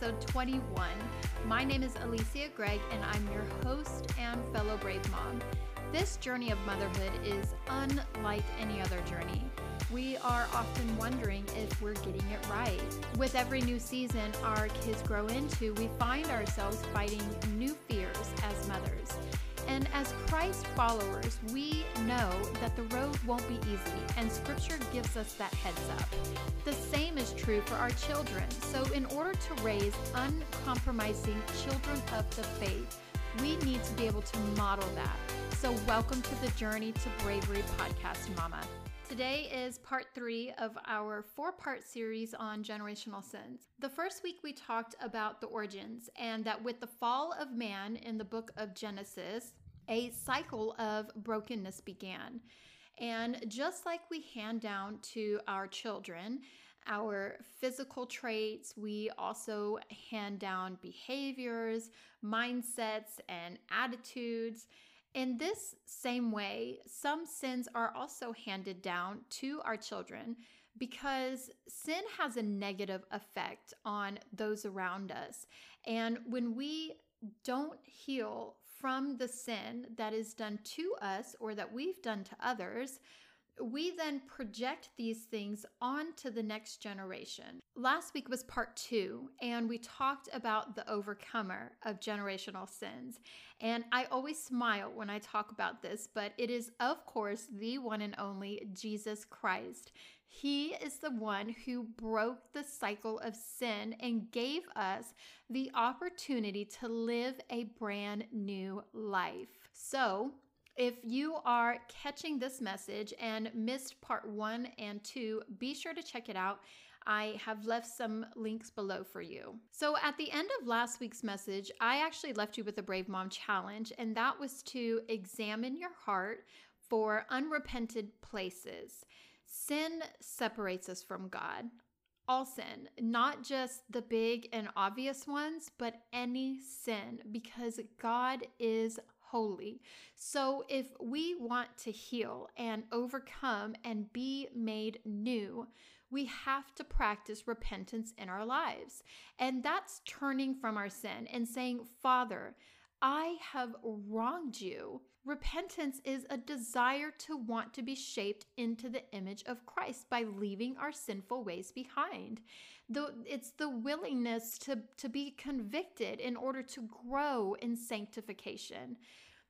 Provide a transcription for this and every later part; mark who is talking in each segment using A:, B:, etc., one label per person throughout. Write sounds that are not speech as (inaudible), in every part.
A: episode 21. My name is Alicia Gregg, and I'm your host and fellow brave mom. This journey of motherhood is unlike any other journey. We are often wondering if we're getting it right. With every new season our kids grow into, we find ourselves fighting new fears as mothers. And as Christ followers, we know that the road won't be easy, and Scripture gives us that heads up. The same is true for our children. So, in order to raise uncompromising children of the faith, we need to be able to model that. So, welcome to the Journey to Bravery podcast, Mama. Today is part three of our four part series on generational sins. The first week we talked about the origins and that with the fall of man in the book of Genesis, a cycle of brokenness began. And just like we hand down to our children, our physical traits, we also hand down behaviors, mindsets, and attitudes. In this same way, some sins are also handed down to our children because sin has a negative effect on those around us. And when we don't heal from the sin that is done to us or that we've done to others, we then project these things onto the next generation. Last week was part two, and we talked about the overcomer of generational sins. And I always smile when I talk about this, but it is, of course, the one and only Jesus Christ. He is the one who broke the cycle of sin and gave us the opportunity to live a brand new life. So, if you are catching this message and missed part one and two, be sure to check it out. I have left some links below for you. So, at the end of last week's message, I actually left you with a Brave Mom challenge, and that was to examine your heart for unrepented places. Sin separates us from God. All sin, not just the big and obvious ones, but any sin, because God is holy. So, if we want to heal and overcome and be made new, we have to practice repentance in our lives. And that's turning from our sin and saying, Father, I have wronged you. Repentance is a desire to want to be shaped into the image of Christ by leaving our sinful ways behind. The, it's the willingness to, to be convicted in order to grow in sanctification.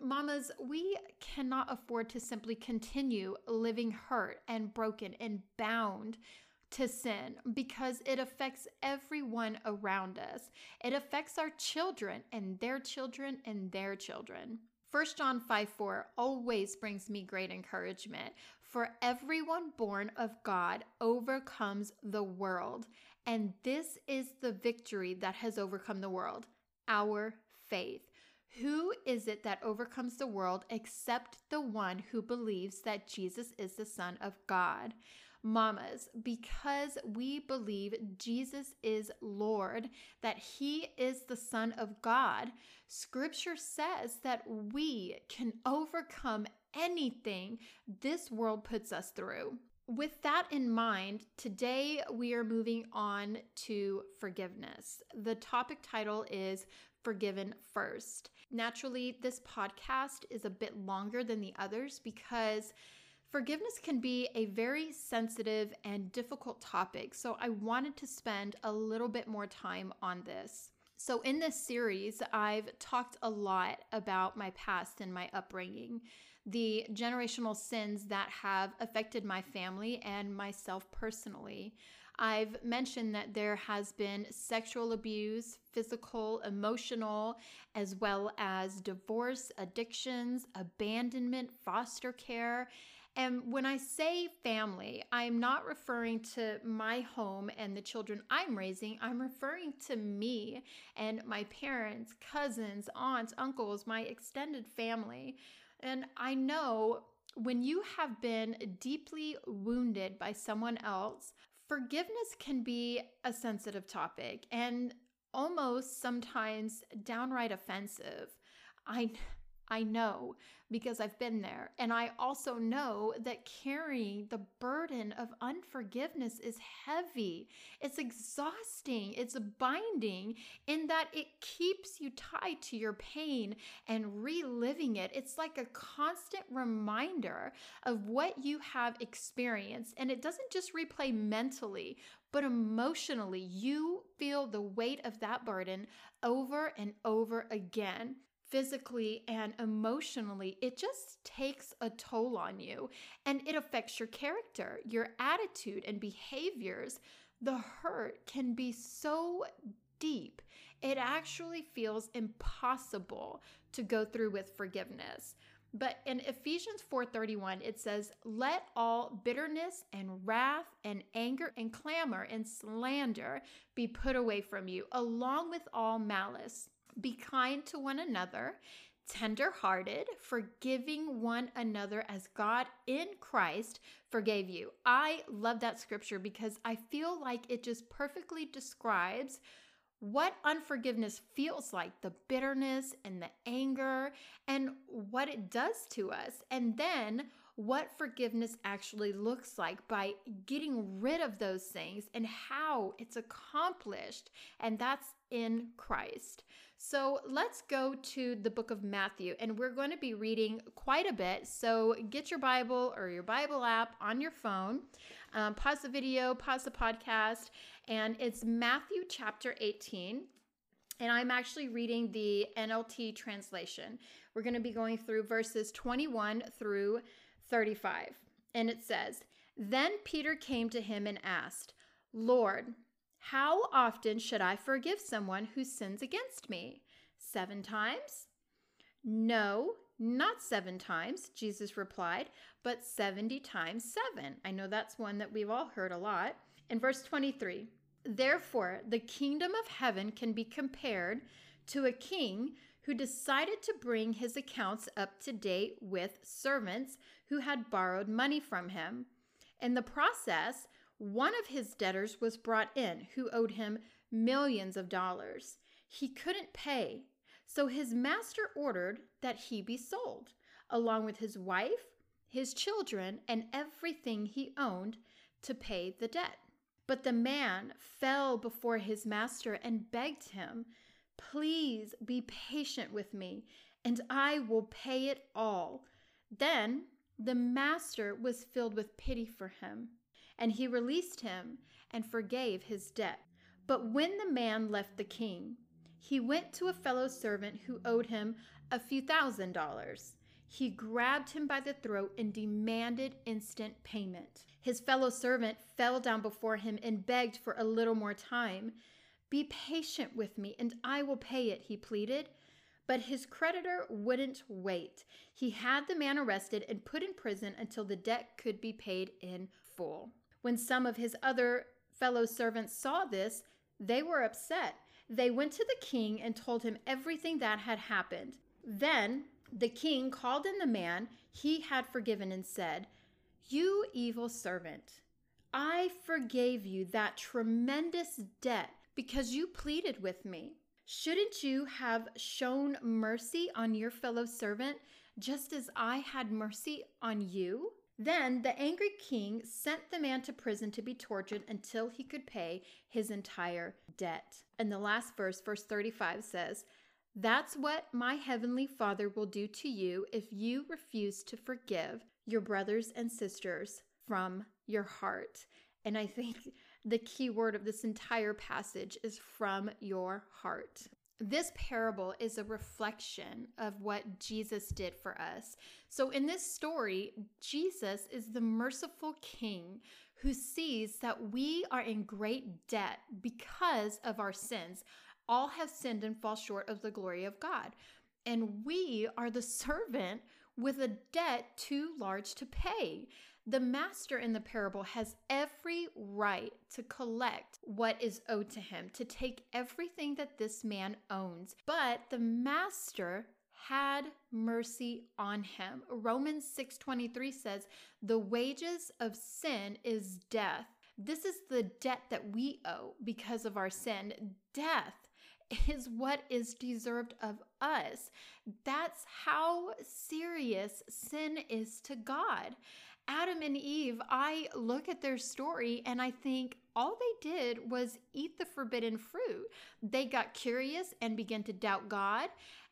A: Mamas, we cannot afford to simply continue living hurt and broken and bound to sin because it affects everyone around us. It affects our children and their children and their children. 1 John 5 4 always brings me great encouragement. For everyone born of God overcomes the world. And this is the victory that has overcome the world our faith. Who is it that overcomes the world except the one who believes that Jesus is the Son of God? Mamas, because we believe Jesus is Lord, that He is the Son of God, Scripture says that we can overcome anything this world puts us through. With that in mind, today we are moving on to forgiveness. The topic title is Forgiven First. Naturally, this podcast is a bit longer than the others because Forgiveness can be a very sensitive and difficult topic, so I wanted to spend a little bit more time on this. So, in this series, I've talked a lot about my past and my upbringing, the generational sins that have affected my family and myself personally. I've mentioned that there has been sexual abuse, physical, emotional, as well as divorce, addictions, abandonment, foster care, and when I say family, I'm not referring to my home and the children I'm raising. I'm referring to me and my parents, cousins, aunts, uncles, my extended family. And I know when you have been deeply wounded by someone else, forgiveness can be a sensitive topic and almost sometimes downright offensive. I I know because I've been there. And I also know that carrying the burden of unforgiveness is heavy. It's exhausting. It's binding in that it keeps you tied to your pain and reliving it. It's like a constant reminder of what you have experienced. And it doesn't just replay mentally, but emotionally, you feel the weight of that burden over and over again physically and emotionally, it just takes a toll on you and it affects your character, your attitude, and behaviors. The hurt can be so deep, it actually feels impossible to go through with forgiveness. But in Ephesians 4:31 it says, "Let all bitterness and wrath and anger and clamor and slander be put away from you, along with all malice." Be kind to one another, tender-hearted, forgiving one another as God in Christ forgave you. I love that scripture because I feel like it just perfectly describes what unforgiveness feels like the bitterness and the anger and what it does to us. And then what forgiveness actually looks like by getting rid of those things and how it's accomplished. And that's in Christ. So let's go to the book of Matthew, and we're going to be reading quite a bit. So get your Bible or your Bible app on your phone, um, pause the video, pause the podcast, and it's Matthew chapter 18. And I'm actually reading the NLT translation. We're going to be going through verses 21 through 35. And it says, Then Peter came to him and asked, Lord, how often should I forgive someone who sins against me? Seven times? No, not seven times, Jesus replied, but 70 times seven. I know that's one that we've all heard a lot. In verse 23, therefore, the kingdom of heaven can be compared to a king who decided to bring his accounts up to date with servants who had borrowed money from him. In the process, one of his debtors was brought in who owed him millions of dollars. He couldn't pay, so his master ordered that he be sold, along with his wife, his children, and everything he owned to pay the debt. But the man fell before his master and begged him, Please be patient with me, and I will pay it all. Then the master was filled with pity for him and he released him and forgave his debt. But when the man left the king, he went to a fellow servant who owed him a few thousand dollars. He grabbed him by the throat and demanded instant payment. His fellow servant fell down before him and begged for a little more time. Be patient with me, and I will pay it, he pleaded. But his creditor wouldn't wait. He had the man arrested and put in prison until the debt could be paid in full. When some of his other fellow servants saw this, they were upset. They went to the king and told him everything that had happened. Then the king called in the man he had forgiven and said, You evil servant, I forgave you that tremendous debt because you pleaded with me. Shouldn't you have shown mercy on your fellow servant just as I had mercy on you? Then the angry king sent the man to prison to be tortured until he could pay his entire debt. And the last verse, verse 35 says, That's what my heavenly Father will do to you if you refuse to forgive your brothers and sisters from your heart. And I think the key word of this entire passage is from your heart. This parable is a reflection of what Jesus did for us. So, in this story, Jesus is the merciful king who sees that we are in great debt because of our sins. All have sinned and fall short of the glory of God. And we are the servant with a debt too large to pay. The master in the parable has every right to collect what is owed to him, to take everything that this man owns. But the master had mercy on him. Romans 6:23 says, "The wages of sin is death." This is the debt that we owe because of our sin, death. is what is deserved of us. That's how serious sin is to God. Adam and Eve, I look at their story and I think all they did was eat the forbidden fruit. They got curious and began to doubt God.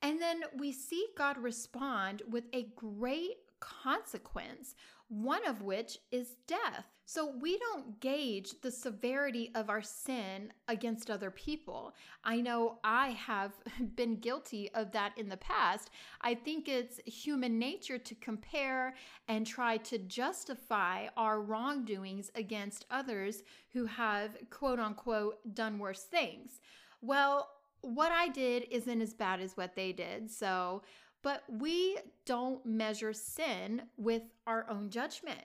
A: And then we see God respond with a great consequence, one of which is death. So we don't gauge the severity of our sin against other people. I know I have (laughs) been guilty of that in the past. I think it's human nature to compare and try to justify our wrongdoings against others who have, quote unquote, done worse things. Well, what I did isn't as bad as what they did. So, but we don't measure sin with our own judgment.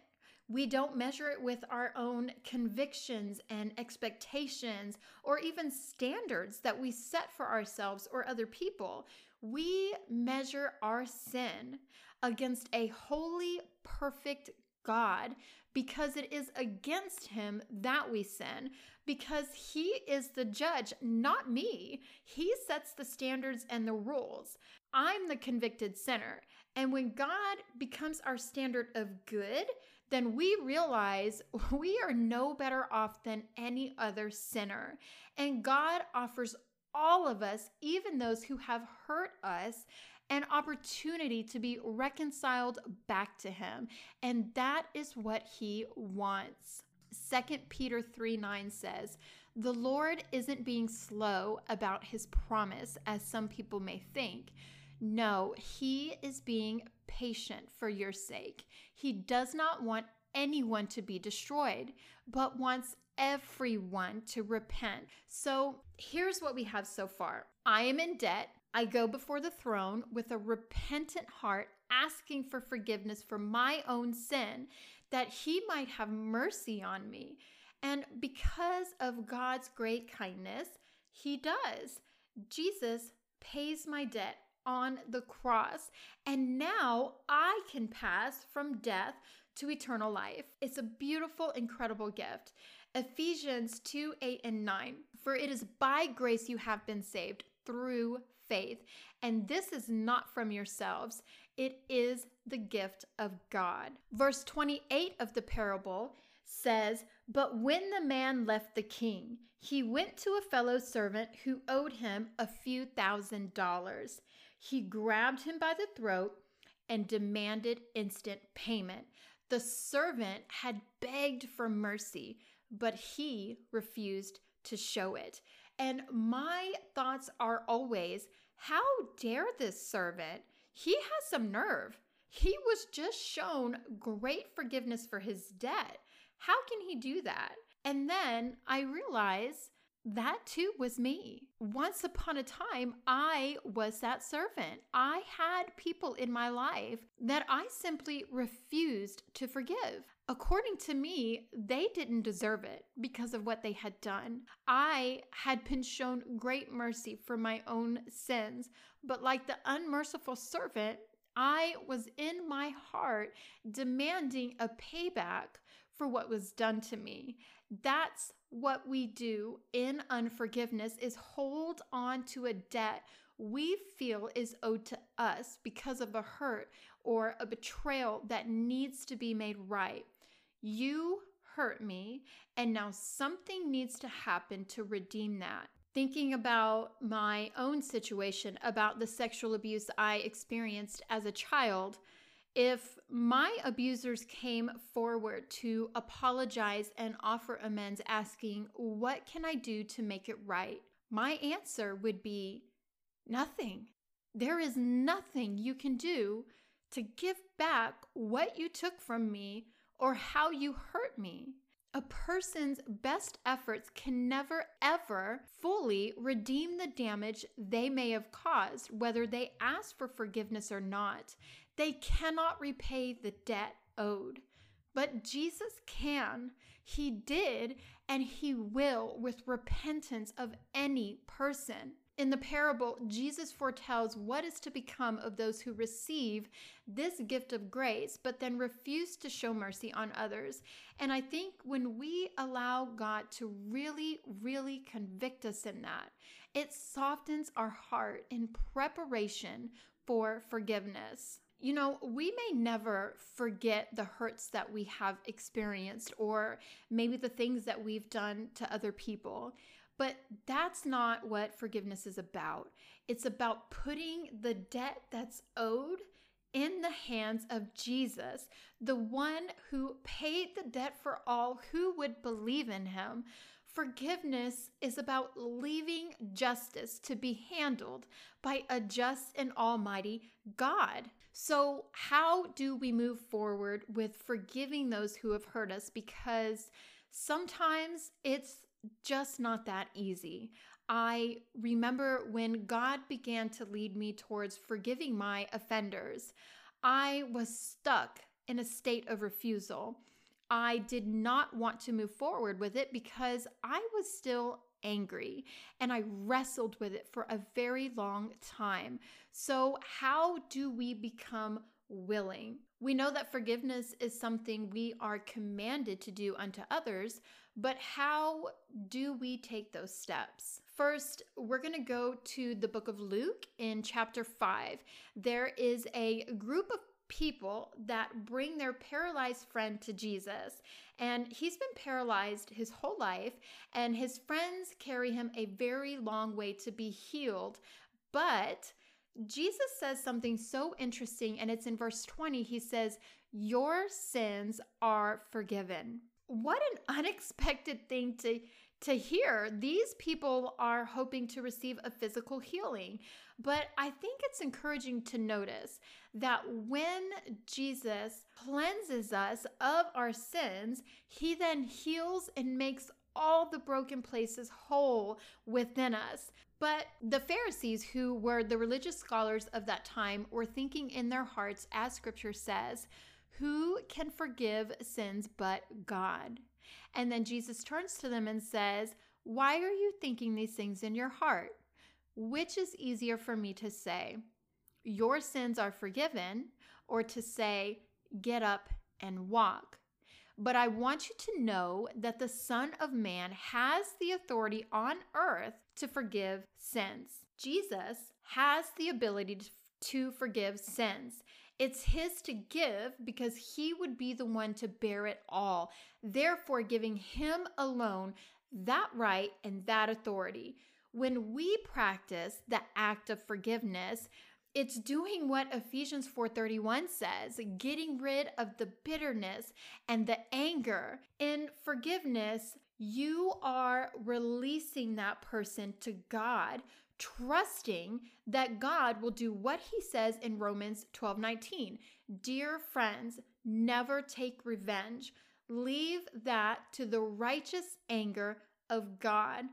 A: We don't measure it with our own convictions and expectations or even standards that we set for ourselves or other people. We measure our sin against a holy, perfect God because it is against him that we sin, because he is the judge, not me. He sets the standards and the rules. I'm the convicted sinner. And when God becomes our standard of good, then we realize (laughs) we are no better off than any other sinner. And God offers all of us, even those who have hurt us, an opportunity to be reconciled back to him. And that is what he wants. 2 Peter 3 9 says, The Lord isn't being slow about his promise, as some people may think. No, he is being patient for your sake. He does not want anyone to be destroyed, but wants everyone to repent. So here's what we have so far I am in debt. I go before the throne with a repentant heart, asking for forgiveness for my own sin, that He might have mercy on me. And because of God's great kindness, He does. Jesus pays my debt on the cross, and now I can pass from death to eternal life. It's a beautiful, incredible gift. Ephesians 2 8 and 9. For it is by grace you have been saved through faith. And this is not from yourselves, it is the gift of God. Verse 28 of the parable says, But when the man left the king, he went to a fellow servant who owed him a few thousand dollars. He grabbed him by the throat and demanded instant payment. The servant had begged for mercy, but he refused to show it. And my thoughts are always how dare this servant? He has some nerve. He was just shown great forgiveness for his debt. How can he do that? And then I realize that too was me. Once upon a time, I was that servant. I had people in my life that I simply refused to forgive. According to me, they didn't deserve it because of what they had done. I had been shown great mercy for my own sins, but like the unmerciful servant, I was in my heart demanding a payback for what was done to me. That's what we do in unforgiveness is hold on to a debt we feel is owed to us because of a hurt or a betrayal that needs to be made right. You hurt me, and now something needs to happen to redeem that. Thinking about my own situation, about the sexual abuse I experienced as a child, if my abusers came forward to apologize and offer amends, asking, What can I do to make it right? My answer would be, Nothing. There is nothing you can do to give back what you took from me or how you hurt me. A person's best efforts can never, ever fully redeem the damage they may have caused, whether they ask for forgiveness or not. They cannot repay the debt owed. But Jesus can. He did, and He will with repentance of any person. In the parable, Jesus foretells what is to become of those who receive this gift of grace, but then refuse to show mercy on others. And I think when we allow God to really, really convict us in that, it softens our heart in preparation for forgiveness. You know, we may never forget the hurts that we have experienced or maybe the things that we've done to other people. But that's not what forgiveness is about. It's about putting the debt that's owed in the hands of Jesus, the one who paid the debt for all who would believe in him. Forgiveness is about leaving justice to be handled by a just and almighty God. So, how do we move forward with forgiving those who have hurt us? Because sometimes it's just not that easy. I remember when God began to lead me towards forgiving my offenders, I was stuck in a state of refusal. I did not want to move forward with it because I was still angry and I wrestled with it for a very long time. So, how do we become willing? We know that forgiveness is something we are commanded to do unto others, but how do we take those steps? First, we're going to go to the book of Luke in chapter 5. There is a group of people that bring their paralyzed friend to Jesus. And he's been paralyzed his whole life, and his friends carry him a very long way to be healed. But Jesus says something so interesting, and it's in verse 20. He says, Your sins are forgiven. What an unexpected thing to, to hear. These people are hoping to receive a physical healing. But I think it's encouraging to notice that when Jesus cleanses us of our sins, he then heals and makes all the broken places whole within us. But the Pharisees, who were the religious scholars of that time, were thinking in their hearts, as scripture says, who can forgive sins but God? And then Jesus turns to them and says, Why are you thinking these things in your heart? Which is easier for me to say, Your sins are forgiven, or to say, Get up and walk? But I want you to know that the Son of Man has the authority on earth to forgive sins. Jesus has the ability to forgive sins. It's his to give because he would be the one to bear it all, therefore, giving him alone that right and that authority. When we practice the act of forgiveness, it's doing what Ephesians 4:31 says, getting rid of the bitterness and the anger. In forgiveness, you are releasing that person to God, trusting that God will do what he says in Romans 12:19. Dear friends, never take revenge. Leave that to the righteous anger of God.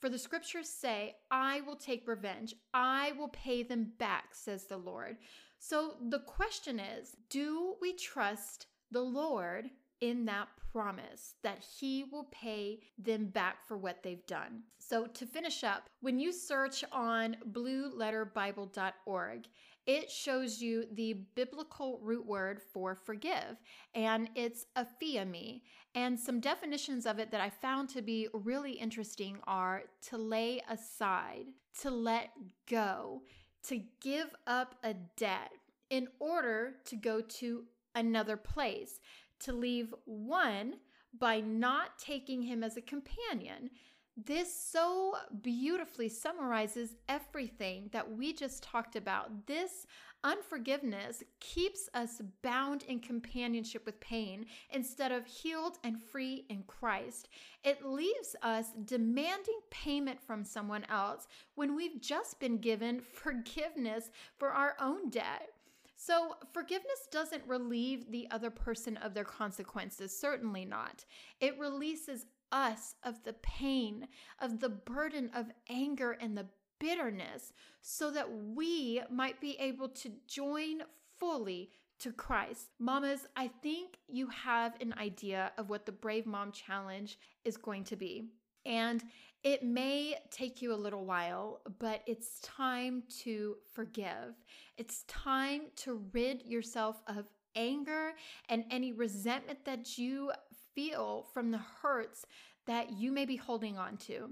A: For the scriptures say, I will take revenge, I will pay them back, says the Lord. So the question is do we trust the Lord in that promise that he will pay them back for what they've done. So, to finish up, when you search on blueletterbible.org, it shows you the biblical root word for forgive, and it's aphiemi. And some definitions of it that I found to be really interesting are to lay aside, to let go, to give up a debt in order to go to another place, to leave one by not taking him as a companion. This so beautifully summarizes everything that we just talked about. This unforgiveness keeps us bound in companionship with pain instead of healed and free in Christ. It leaves us demanding payment from someone else when we've just been given (laughs) forgiveness for our own debt. So, forgiveness doesn't relieve the other person of their consequences, certainly not. It releases us of the pain, of the burden of anger and the bitterness, so that we might be able to join fully to Christ. Mamas, I think you have an idea of what the Brave Mom Challenge is going to be. And it may take you a little while, but it's time to forgive. It's time to rid yourself of anger and any resentment that you feel from the hurts that you may be holding on to.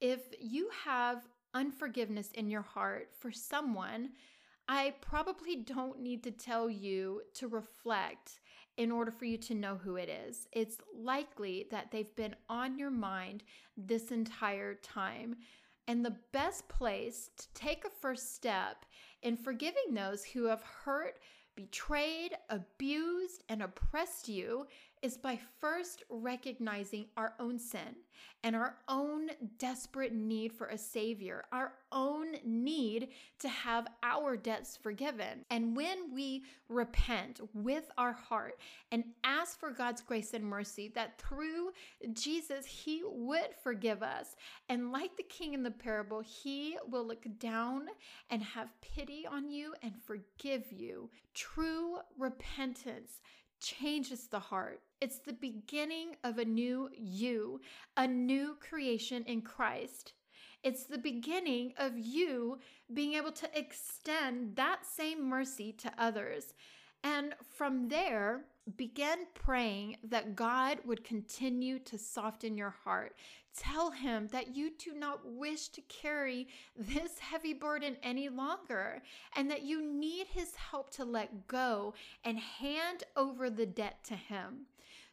A: If you have unforgiveness in your heart for someone, I probably don't need to tell you to reflect in order for you to know who it is. It's likely that they've been on your mind this entire time. And the best place to take a first step in forgiving those who have hurt, betrayed, abused, and oppressed you is by first recognizing our own sin and our own desperate need for a Savior, our own need to have our debts forgiven. And when we repent with our heart and ask for God's grace and mercy, that through Jesus, He would forgive us. And like the king in the parable, He will look down and have pity on you and forgive you. True repentance changes the heart. It's the beginning of a new you, a new creation in Christ. It's the beginning of you being able to extend that same mercy to others. And from there, begin praying that God would continue to soften your heart. Tell Him that you do not wish to carry (laughs) this heavy burden any longer and that you need His help to let go and hand over the debt to Him.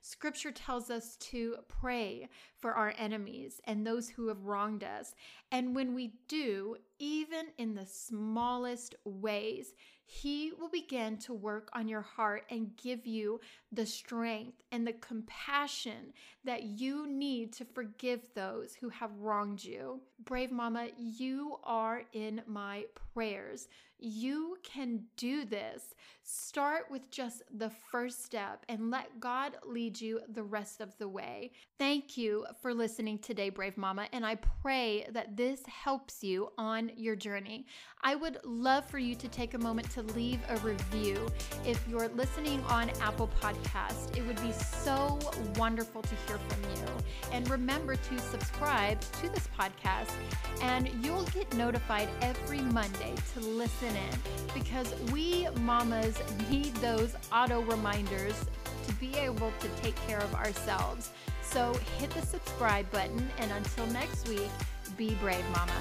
A: Scripture tells us to pray for our enemies and those who have wronged us. And when we do, even in the smallest ways, He will begin to work on your heart and give you the strength and the compassion that you need to forgive those who have wronged you. Brave Mama, you are in my prayers. You can do this. Start with just the first step and let God lead you the rest of the way. Thank you for listening today, Brave Mama, and I pray that this helps you on your journey. I would love for you to take a moment to leave a review. If you're listening on Apple Podcast, it would be so wonderful to hear from you. And remember to subscribe to this podcast, and you'll get notified every Monday to listen in because we mamas need those auto reminders to be able to take care of ourselves. So hit the subscribe button, and until next week, be brave, mama.